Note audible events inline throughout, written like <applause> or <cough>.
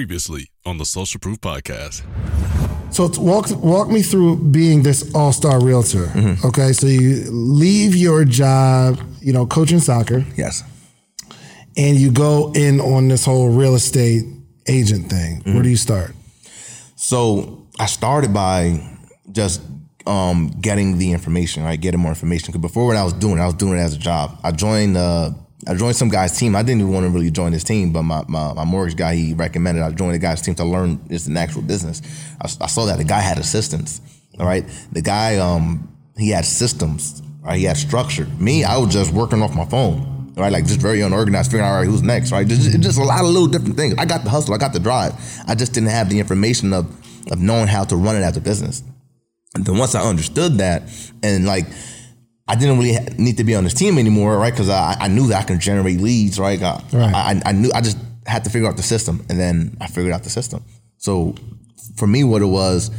Previously on the Social Proof Podcast. So walk walk me through being this all star realtor. Mm-hmm. Okay, so you leave your job, you know, coaching soccer, Yes. and you go in on this whole real estate agent thing. Mm-hmm. Where do you start? So I started by just um, getting the information, right? Getting more information. Because before what I was doing, I was doing it as a job. I joined uh, I joined some guy's team. I didn't even want to really join his team, but my, my, my mortgage guy he recommended I join the guy's team to learn it's an actual business. I, I saw that the guy had assistants. All right, the guy um, he had systems. Right, he had structure. Me, I was just working off my phone. Right, like just very unorganized, figuring out who's next. Right, just, just a lot of little different things. I got the hustle, I got the drive. I just didn't have the information of of knowing how to run it as a business. And then once I understood that, and like I didn't really need to be on this team anymore, right? Because I, I knew that I could generate leads, right? I, Right. I, I knew I just had to figure out the system, and then I figured out the system. So for me, what it was,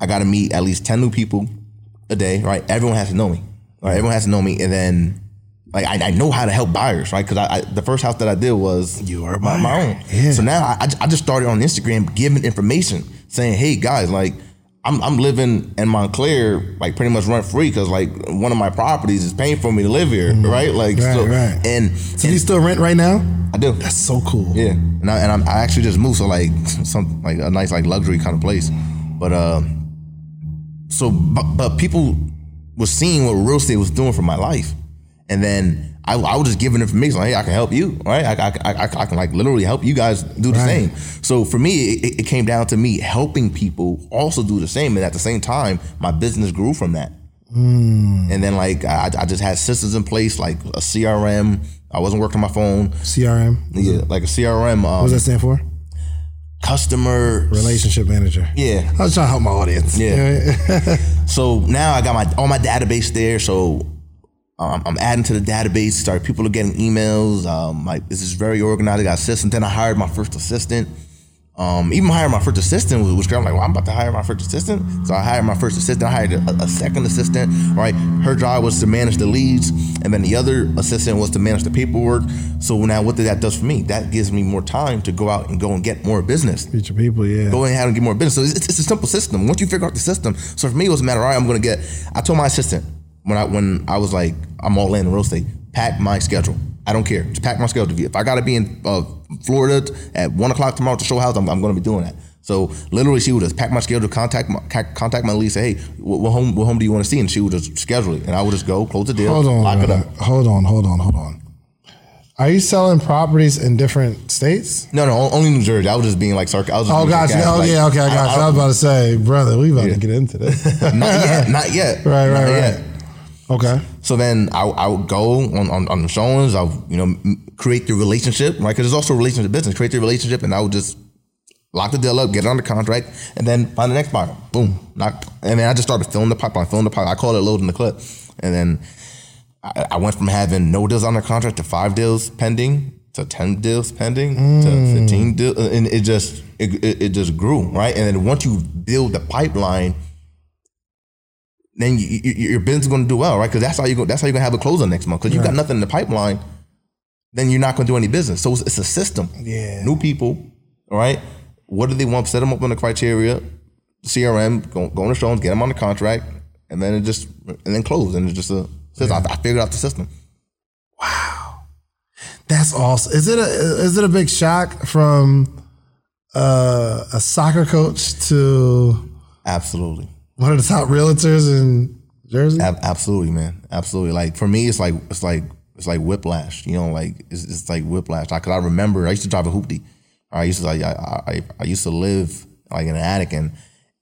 I got to meet at least ten new people a day, right? Everyone has to know me, right? Everyone has to know me, and then. Like I, I know how to help buyers, right? Because I, I the first house that I did was You are my, my own. Yeah. So now I, I just started on Instagram giving information, saying, "Hey guys, like I'm I'm living in Montclair, like pretty much rent free because like one of my properties is paying for me to live here, right? Like Mm-hmm. Right, so, right. and, So and you still rent right now? I do, That's so cool. yeah. And I and I'm, I actually just moved so like <laughs> some like a nice like luxury kind of place, but um, so but, but people was seeing what real estate was doing for my life, and then. I, I was just giving information like, hey, I can help you, right? I, I, I, I can like literally help you guys do the Right. same. So for me, it, it came down to me helping people also do the same, and at the same time, my business grew from that. And then like I, I just had systems in place, like a CRM. I wasn't working on my phone. CRM. Yeah, like a CRM, What um, does that stand for? customer. Relationship manager. Yeah. I was trying to help my audience. Yeah. <laughs> So now I got my all my database there. So um, I'm adding to the database. Start people are getting emails. Um, like this is very organized. I got assistant. Then I hired my first assistant. Um, even hiring my first assistant was, was great. I'm like, well, I'm about to hire my first assistant. So I hired my first assistant. I hired a, a second assistant. Right, her job was to manage the leads, and then the other assistant was to manage the paperwork. So now, what that does for me? That gives me more time to go out and go and get more business Future people, yeah. go ahead and get more business. So it's, it's a simple system. Once you figure out the system, so for me it was a matter. All right, I'm gonna get. I told my assistant when I when I was like I'm all in real estate. Pack my schedule. I don't care. Just pack my schedule. If I gotta be in uh, Florida at one o'clock tomorrow to show house, I'm, I'm gonna be doing that. So literally, she would just pack my schedule, contact my contact my lead, say, hey, what, what home what home do you want to see? And she would just schedule it, and I would just go close the deal, Hold on, lock it up. hold on, hold on, hold on. Are you selling properties in different states? No, no, only New Jersey. I was just being like sarcastic. I was just Oh, gotcha. sarcastic. Oh, Like, yeah, okay, I got you. I was about to say, brother, we about Yeah. to get into this. <laughs> not yet, not yet, <laughs> Right, right, not right. yet. Okay. So then I, I would go on, on, on the showings. I would, you know, create the relationship, right? Because it's also a relationship business. Create the relationship, and I would just lock the deal up, get it under contract, and then find the next buyer. Boom. Knock. And then I just started filling the pipeline, filling the pipeline. I call it loading the clip. And then I, I went from having no deals under contract to five deals pending to 10 deals pending to hmm. 15 deals. And it just, it, it, it just grew, right? And then once you build the pipeline, then you, you, your business is going to do well, right? Because that's how you go. That's how you're going to have a closer next month. Because you've got nothing in the pipeline, then you're not going to do any business. So it's, it's a system. Yeah. New people, all right. What do they want? Set them up on the criteria, CRM, go, go on the shows, get them on the contract, and then it just and then close. And it's just a system. I, I figured out the system. Wow, that's awesome. Is it a is it a big shock from uh, a soccer coach to Absolutely. One of the top realtors in Jersey? Ab- absolutely, man. Absolutely. Like for me, it's like it's like it's like whiplash. You know, like it's, it's like whiplash. Like, Cause I remember I used to drive a hoopty. I used to like I, I I used to live like in an attic and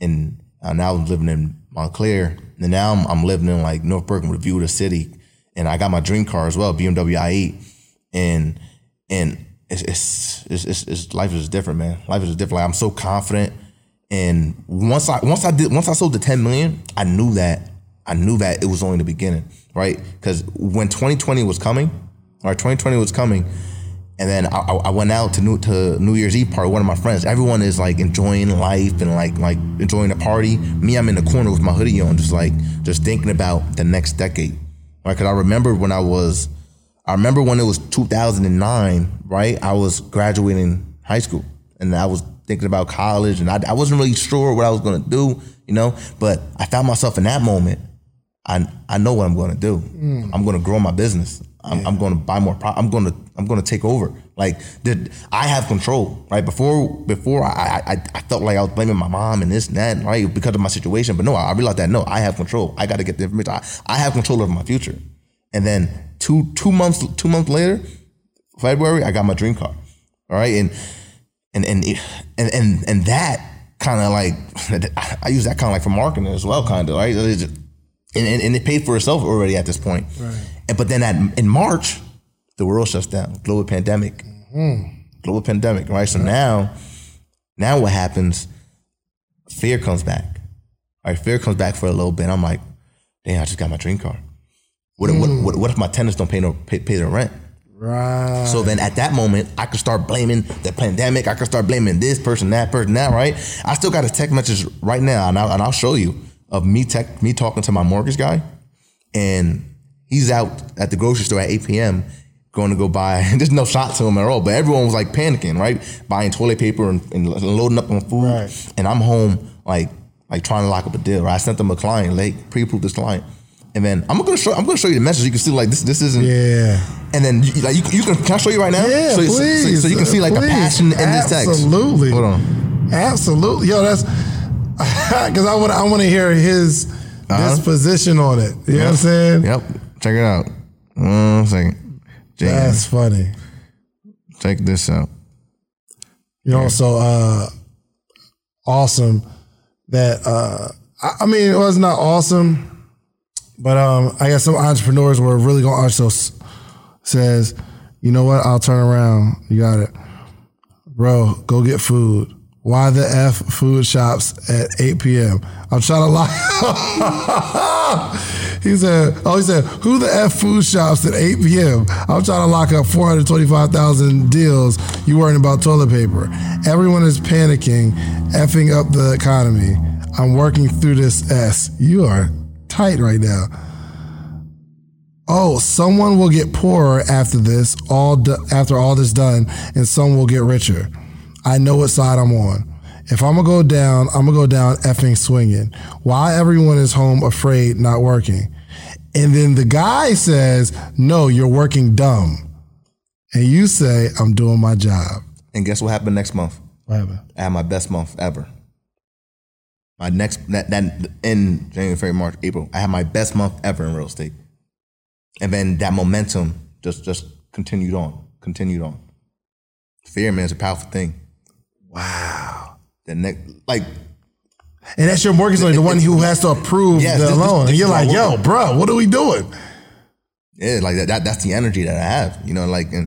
and uh, now I'm living in Montclair. And now I'm, I'm living in like North Bergen with a view of the city. And I got my dream car as well, BMW i8. And and it's it's, it's, it's, it's life is different, man. Life is different. Like I'm so confident. And once I once I did once I sold the 10 million, I knew that I knew that it was only the beginning, right? Because when 2020 was coming, or 2020 was coming, and then I, I went out to New to New Year's Eve party one of my friends. Everyone is like enjoying life and like like enjoying the party. Me, I'm in the corner with my hoodie on, just like just thinking about the next decade, right? Because I remember when I was, I remember when it was 2009, right? I was graduating high school, and I was thinking about college, and I, I wasn't really sure what I was going to do, you know. But I found myself in that moment. I I know what I'm going to do. Mm. I'm going to grow my business. I'm, I'm going to buy more. Pro- I'm going to I'm going to take over. Like did I have control? Right before before I, I I felt like I was blaming my mom and this and that right because of my situation. But no, I realized that no, I have control. I got to get the information. I, I have control over my future. And then two two months two months later, February, I got my dream car. All right, and and and and and, and that kind of like <laughs> I use that kind of like for marketing as well, kind of right. And, and, and it paid for itself already at this point. Right. And but then at, in March, the world shuts down. Global pandemic. Mm-hmm. Global pandemic. Right. So now, now what happens? Fear comes back. Right. Fear comes back for a little bit. I'm like, damn, I just got my dream car. What, what, mm. what, what if my tenants don't pay no pay, pay their rent? Right. So then at that moment, I could start blaming the pandemic. I could start blaming this person, that person, that, right? I still got a text message right now, and I'll, and I'll show you of me tech, me talking to my mortgage guy, and he's out at the grocery store at 8 p.m. going to go buy. <laughs> There's no shot to him at all, but everyone was like panicking, right? Buying toilet paper and, and loading up on food, Right. and I'm home like like trying to lock up a deal. Right? I sent them a client, like pre-approved this client. And then I'm gonna show I'm gonna show you the message. You can see like this this isn't yeah. and then you, like you, you can can I show you right now? Yeah, so, so- so- please. So, you can see like the passion in this text. Absolutely. Hold on. Absolutely. Yo, that's <laughs> because I want I want to hear his disposition on it. You know what I'm saying? Yep. Check it out. One second. James, That's funny. check this out. You know, so uh awesome that uh I, I mean it was not awesome, but um I guess some entrepreneurs were really so s- says, you know what, I'll turn around. You got it. Bro, go get food. Why the F food shops at 8 p.m.? I'm trying to lie. <laughs> he said, oh, he said, who the F food shops at 8 p.m.? I'm trying to lock up 425,000 deals. You worrying about toilet paper. Everyone is panicking, effing up the economy. I'm working through this S. You are tight right now. Oh, someone will get poorer after this, all do- after all this done, and some will get richer. I know what side I'm on. If I'm gonna go down, I'm gonna go down effing swinging. Why everyone is home afraid, not working? And then the guy says, "No, you're working dumb," and you say, "I'm doing my job." And guess what happened next month? What happened? I had my best month ever. My next that, that in January, February, March, April, I had my best month ever in real estate. And then that momentum just just continued on, continued on. Fear, man, is a powerful thing. Wow. The next, like And that's your mortgage lawyer, the one who has to approve Yes, the this- this- loan, this and you're like, "Yo, bro, what are we doing?" yeah, like that, that that's the energy that I have. You know, like and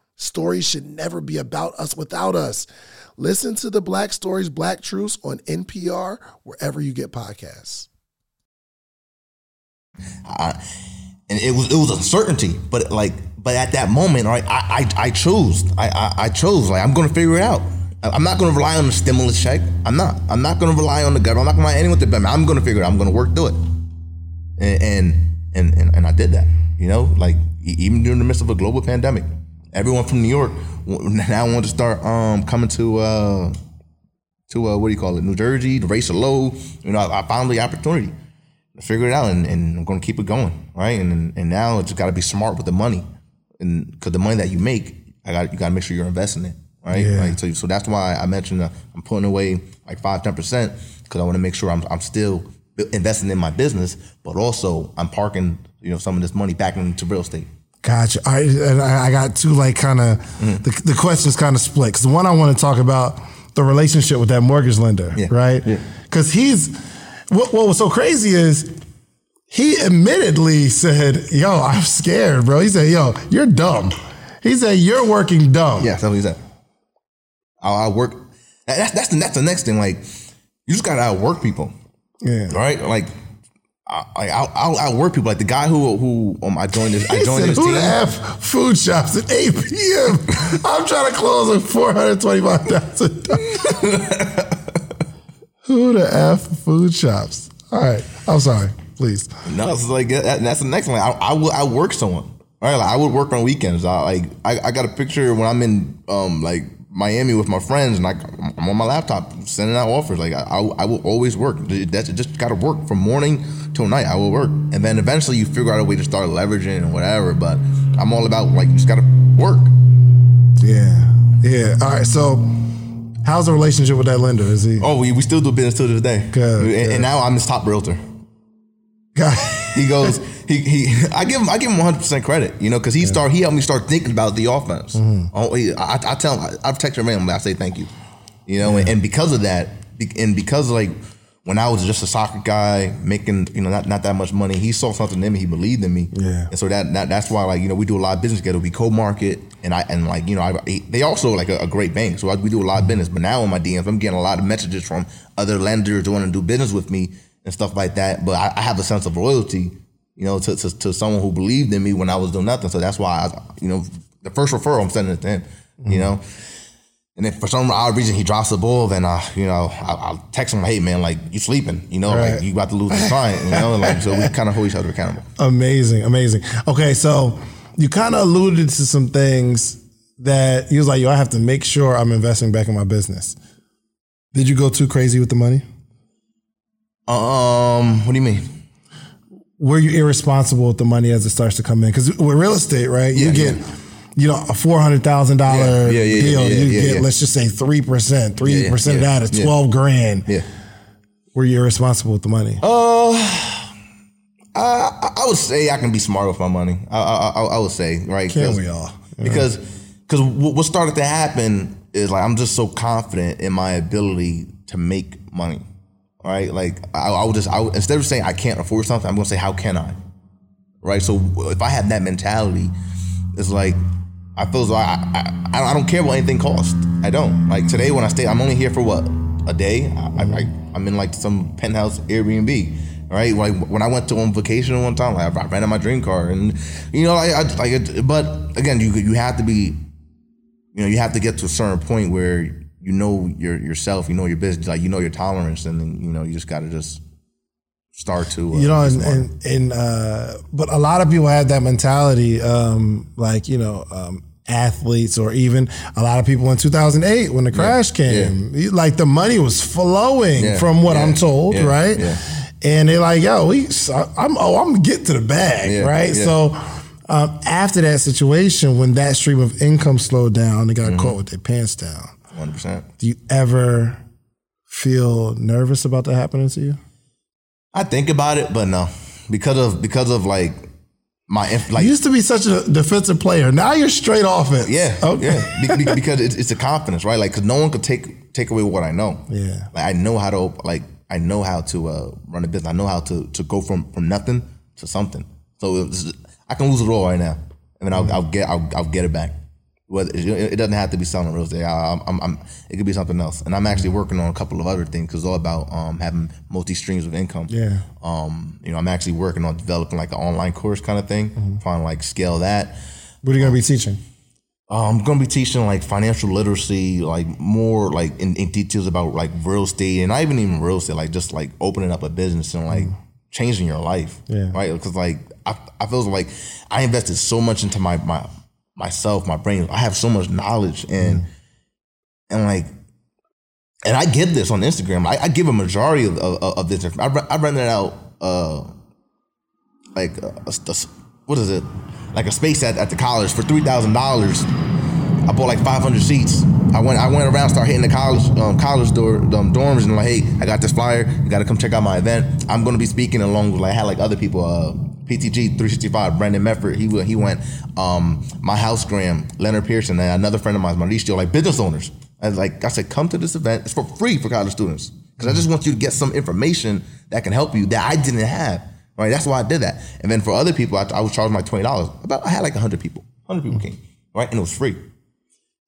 Stories should never be about us without us. Listen to the Black Stories, Black Truths on NPR, wherever you get podcasts. I, and it was it was a certainty. But like, but at that moment, right, I I, I chose. I, I I chose. Like I'm gonna figure it out. I'm not gonna rely on the stimulus check. I'm not. I'm not gonna rely on the government. I'm not gonna rely on anyone to me. I'm gonna figure it out. I'm gonna work through it. And and and and, I did that. You know, like even during the midst of a global pandemic, everyone from New York <laughs> now want to start um coming to uh to uh what do you call it, New Jersey, to race low. You know, I, I found the opportunity to figure it out, and, and I'm gonna keep it going, right? And and now it's got to be smart with the money, and because the money that you make, I got you got to make sure you're investing it, right? Yeah. Like so, so that's why I mentioned uh, I'm putting away like five ten percent because I want to make sure I'm I'm still investing in my business, but also I'm parking you know some of this money back into real estate. Gotcha. All right, and I I got two like kind of Mm-hmm. the, the questions kind of split. Because the one I want to talk about the relationship with that mortgage lender, Yeah. right? Yeah. Because he's what, what was so crazy is he admittedly said, "Yo, I'm scared, bro." He said, "Yo, you're dumb." He said, "You're working dumb." Yeah, that's what he said. I, I work. That's that's the that's the next thing. Like you just gotta outwork people, yeah. right? Like. I, I, I'll, I'll outwork people. Like the guy who who um, I joined this I joined said, this "Who team. the f food shops at 8 p.m. I'm trying to close at 425 thousand. <laughs> Who the f food shops? All right, I'm sorry. Please. No, it's like that, that's the next one. I, I will I work someone. Right, like I would work on weekends. I like I, I got a picture when I'm in um like Miami with my friends and I, I'm on my laptop sending out offers. Like I, I, will always work. That's just got to work from morning till night. I will work, and then eventually you figure out a way to start leveraging and whatever. But I'm all about like you just got to work. Yeah. Yeah. All right. So, how's the relationship with that lender? Is he? Oh, we, we still do business till this day. Good, and, good. and now I'm his top realtor. God. He goes, <laughs> he he. <laughs> I give him, I give him 100 percent credit, you know, because he start, he helped me start thinking about the offense. Mm-hmm. Oh, I, I tell him, I, I've texted him, and I say thank you, you know, and, and because of that, and because like when I was just a soccer guy making, you know, not, not that much money, he saw something in me, he believed in me, Yeah. and so that, that that's why like you know we do a lot of business together. We co-market, and I and like you know I, they also like a, a great bank, so I, we do a lot of business. But now in my DMs, I'm getting a lot of messages from other lenders who want to do business with me and stuff like that. But I, I have a sense of loyalty, you know, to, to to someone who believed in me when I was doing nothing. So that's why I, you know, the first referral I'm sending it to him, you know. And if for some odd reason he drops the ball, then I, you know, I, I'll text him, "Hey man, like you sleeping? You know, Right. like you about to lose the client, you know." Like so, we kind of hold each other accountable. Amazing. Amazing. Okay. So, you kind of alluded to some things that he was like, yo, I have to make sure I'm investing back in my business. Did you go too crazy with the money? Um, what do you mean? Were you irresponsible with the money as it starts to come in? Because with real estate, right, you Yeah, get, yeah. you know, a four hundred thousand dollar deal. you get, let's just say three percent. Three percent of that is twelve grand. Yeah. Were you irresponsible with the money? Uh, I, I would say I can be smart with my money. I, I, I, I would say, right? Can we all? Because because what started to happen is like I'm just so confident in my ability to make money, right? Like I, I would just I would, instead of saying I can't afford something, I'm gonna say how can I, right? So if I have that mentality, it's like I feel as though I I, I don't care what anything costs. I don't like today when I stay. I'm only here for what a day. I, I, I'm in like some penthouse Airbnb. Right, like when I went to on vacation one time, like I rented my dream car, and you know, like, I like it. But again, you you have to be, you know, you have to get to a certain point where you know your yourself, you know your business, like you know your tolerance, and then you know you just got to just start to uh, you know, and, and, and uh, but a lot of people had that mentality, um, like you know, um, athletes or even a lot of people in 2008 when the crash came, you- like the money was flowing Yeah, from what yeah, I'm told, yeah, right? yeah. And they're like, yo, we, I'm, oh, I'm gonna get to the bag, Yeah, right? yeah. So. Um, after that situation, when that stream of income slowed down, they got Mm-hmm. caught with their pants down. One percent. Do you ever feel nervous about that happening to you? I think about it, but no, because of because of like my inf- like You used to be such a defensive player. Now you're straight offense. yeah Okay. yeah Be- be- <laughs> because it's, it's a confidence right like because no one could take take away what I know Yeah. like I know how to like I know how to uh, run a business I know how to to go from from nothing to something so I can lose it all right now and then I'll, I'll get I'll, I'll get it back Whether it doesn't have to be selling real estate. I, I'm, I'm, it could be something else. And I'm actually working on a couple of other things because it's all about um, having multi streams of income. Yeah. Um, you know, I'm actually working on developing like an online course kind of thing, Mm-hmm. trying to like scale that. What are you gonna be teaching? Uh, I'm gonna be teaching like financial literacy, like more like in, in details about like real estate and not even even real estate, like just like opening up a business and like changing your life. Yeah. Right. Because like I, I feel like I invested so much into my my myself, my brain. I have so much knowledge and and like and I give this on Instagram. I, I give a majority of, of, of this. I, I rented out uh like a, a- a- what is it? Like a space at, at the college for three thousand dollars. I bought like five hundred seats. I went I went around, started hitting the college um, college door um, dorms, and like, hey, I got this flyer. You got to come check out my event. I'm going to be speaking along with like I had like other people. Uh, PTG 365, Brandon Mefford. He went. He went. Um, my house, Graham, Leonard Pearson, and another friend of mine, Mauricio, like business owners. Was like, I said, come to this event. It's for free for college students because I just want you to get some information that can help you that I didn't have. Right. That's why I did that. And then for other people, I, I was charging twenty dollars. About I had like hundred people. Hundred people came. Right, and it was free.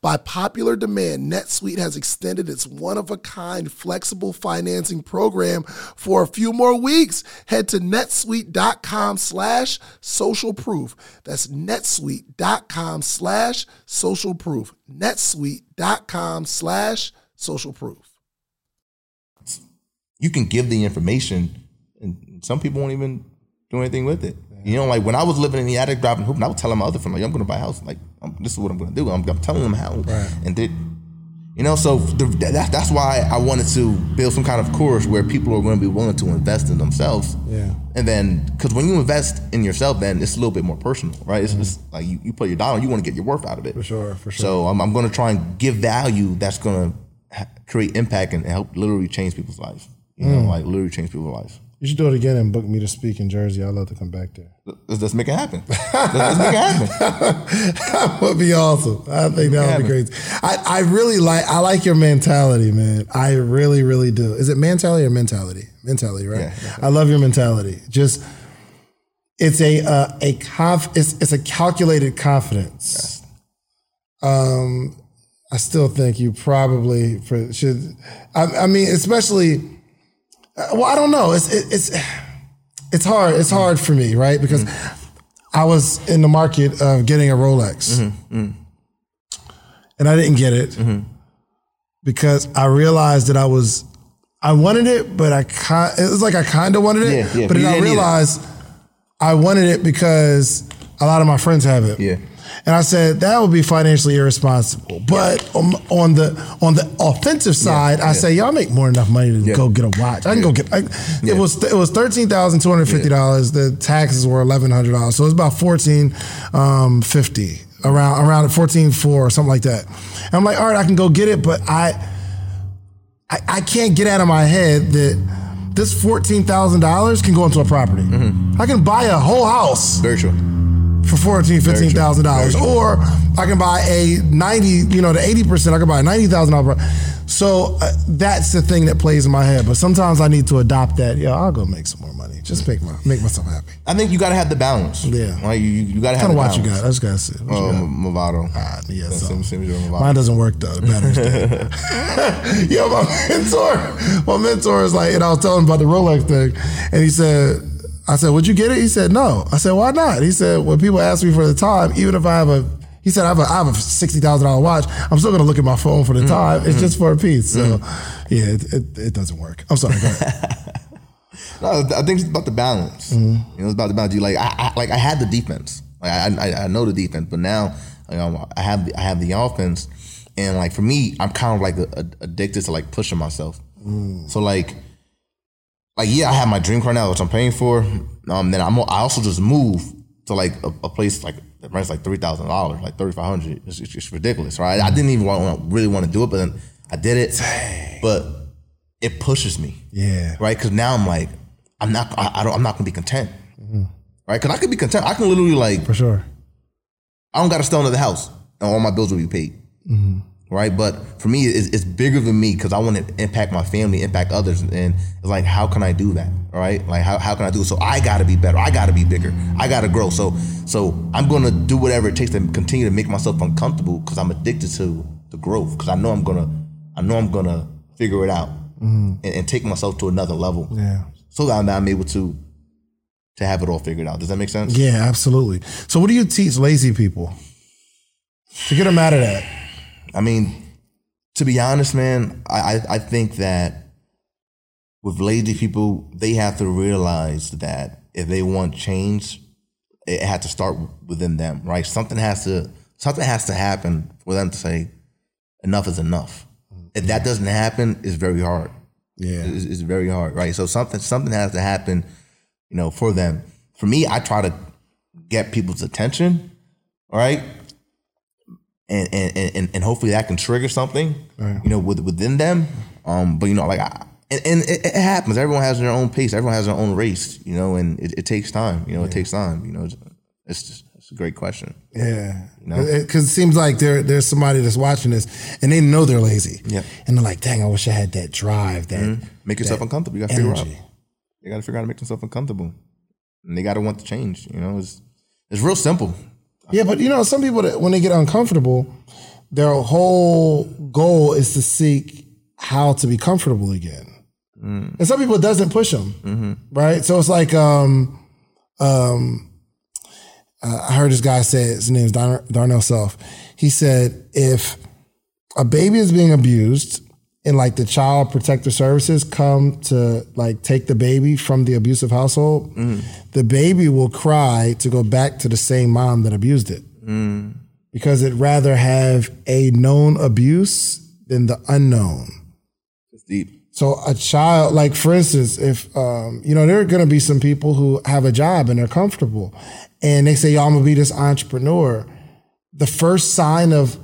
By popular demand, NetSuite has extended its one of a kind flexible financing program for a few more weeks. Head to netsuite.com slash social proof. That's netsuite.com slash social proof. netsuite.com slash social proof. you can give the information, and some people won't even do anything with it. You know, like when I was living in the attic driving hoop, and I was telling my other friend, like, I'm going to buy a house. Like, um, this is what I'm going to do. I'm, I'm telling them how. And did, you know, so the, that, that's why I wanted to build some kind of course where people are going to be willing to invest in themselves. Yeah. And then, because when you invest in yourself, then it's a little bit more personal, right? It's just like you, you put your dollar, you want to get your worth out of it. For sure, for sure. So I'm, I'm going to try and give value that's going to create impact and help literally change people's lives. You know, like literally change people's lives. You should do it again and book me to speak in Jersey. I'd love to come back there. Let's, let's make it happen. Let's, let's make it happen. <laughs> that would be awesome. I think that would be great. I, I really like I like your mentality, man. I really, really do. Is it mentality or mentality? Mentality, right? Yeah, I love your mentality. Just it's a uh, a conf it's it's a calculated confidence. Um, I still think you probably for- should. I, I mean, especially. Uh, Well, I don't know. It's it, it's it's hard. It's hard for me, right? Because I was in the market of getting a Rolex, and I didn't get it because I realized that I was I wanted it, but I kind it was like I kind of wanted it, Yeah, yeah, but then I didn't need it. realized I wanted it because a lot of my friends have it. Yeah. And I said that would be financially irresponsible. But on, on the on the offensive side, I say y'all make more than enough money to go get a watch. I can go get. I, It was it was thirteen thousand two hundred fifty dollars. The taxes were eleven hundred dollars, so it was about fourteen um, fifty around around fourteen four or something like that. And I'm like, all right, I can go get it, but I I, I can't get out of my head that this fourteen thousand dollars can go into a property. I can buy a whole house Very true. For fourteen, fifteen thousand dollars, or I can buy a ninety, you know, the eighty percent. I can buy a ninety thousand dollar. So uh, that's the thing that plays in my head. But sometimes I need to adopt that. Yeah, I'll go make some more money. Just make my make myself happy. I think you got to have the balance. Yeah. Right. You, you, you got to have Kind of watch you got. I just gotta see. What Oh, got? Movado. Ah, yeah, so. same- same Movado. Mine doesn't work though. The battery's dead. <laughs> Yo, my <laughs> mentor, my mentor is like, and I was telling him about the Rolex thing, and he said, I said, would you get it? He said, no. I said, why not? He said, when people ask me for the time, even if I have a, he said, I have a, I have a sixty thousand dollar watch. I'm still gonna look at my phone for the time. It's just for a piece. So, yeah, it, it, it doesn't work. I'm sorry. Go ahead. <laughs> No, I think it's about the balance. Mm-hmm. You know, it's about the balance. You like, I, I like I had the defense. Like I, I, I know the defense, but now you know, I have the, I have the offense, and like for me, I'm kind of like a, a- addicted to like pushing myself. Mm. So like, like yeah, I have my dream car now, which I'm paying for. Um, then I'm I also just move to like a, a place like that rents like three thousand dollars, like thirty five hundred. It's, it's just ridiculous, right? I didn't even want, really want to do it, but then I did it. But it pushes me Yeah. right? Because now I'm like, I'm not, I, I don't, I'm not gonna be content, right? Because I could be content. I can literally like, For sure. I don't got to sell another house, and all my bills will be paid, right? But for me, it's, it's bigger than me because I want to impact my family, impact others, and it's like, how can I do that, right? Like, how, how can I do it? So I got to be better. I got to be bigger. I got to grow. So, so I'm gonna do whatever it takes to continue to make myself uncomfortable because I'm addicted to the growth. Because I know I'm gonna, I know I'm gonna figure it out mm-hmm. and, and take myself to another level Yeah. so that I'm able to to have it all figured out. Does that make sense? Yeah, absolutely. So, what do you teach lazy people to get them out of that? I mean, to be honest, man, I, I, I think that with lazy people, they have to realize that if they want change, it had to start within them, right? Something has to something has to happen for them to say enough is enough. If that doesn't happen, it's very hard. Yeah. It's, it's very hard, right? So something something has to happen, you know, for them. For me, I try to get people's attention, all right, and and and, and hopefully that can trigger something, you know, with, within them. Um, but you know, like I. And, and it, it happens. Everyone has their own pace. Everyone has their own race, you know, and it, it takes time. You know, it takes time. You know, it's, it's just it's a great question. Yeah, You know? because it, seems like there there's somebody that's watching this and they know they're lazy. Yeah. and they're like, "Dang, I wish I had that drive, that Make yourself uncomfortable. You got to figure out. You got to figure out how to make themselves uncomfortable, and they got to want to change. You know, it's it's real simple. Yeah, but you know, some people that when they get uncomfortable, their whole goal is to seek how to be comfortable again. And some people it doesn't push them, right? So it's like, um, um, uh, I heard this guy say his name is Dar- Darnell Self. He said if a baby is being abused and like the child protective services come to like take the baby from the abusive household, the baby will cry to go back to the same mom that abused it because it'd rather have a known abuse than the unknown. It's deep. So a child, like for instance, if um, you know, there are going to be some people who have a job and they're comfortable, and they say, "Yo, I'm gonna be this entrepreneur." The first sign of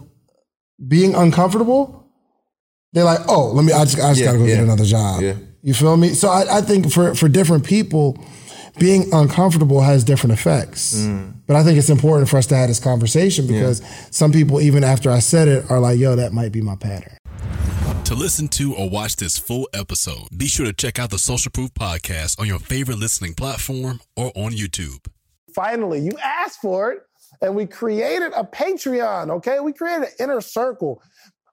being uncomfortable, they're like, "Oh, let me. I just, I just Yeah, gotta go get another job." Yeah. You feel me? So I, I think for for different people, being uncomfortable has different effects. Mm. But I think it's important for us to have this conversation because some people, even after I said it, are like, "Yo, that might be my pattern." To listen to or watch this full episode, be sure to check out the Social Proof Podcast on your favorite listening platform or on YouTube. Finally, you asked for it, and we created a Patreon, okay? We created an inner circle.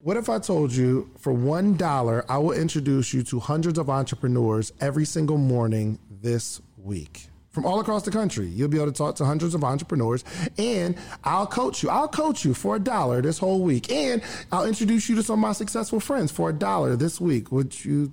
What if I told you for one dollar, I will introduce you to hundreds of entrepreneurs every single morning this week? From all across the country, you'll be able to talk to hundreds of entrepreneurs, and I'll coach you. I'll coach you for a dollar this whole week, and I'll introduce you to some of my successful friends for a dollar this week. Would you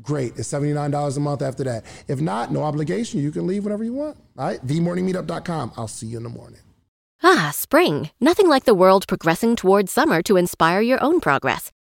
great. It's $79 a month after that. If not, no obligation. You can leave whenever you want. All right? TheMorningMeetup.com. I'll see you in the morning. Ah, spring. Nothing like the world progressing towards summer to inspire your own progress.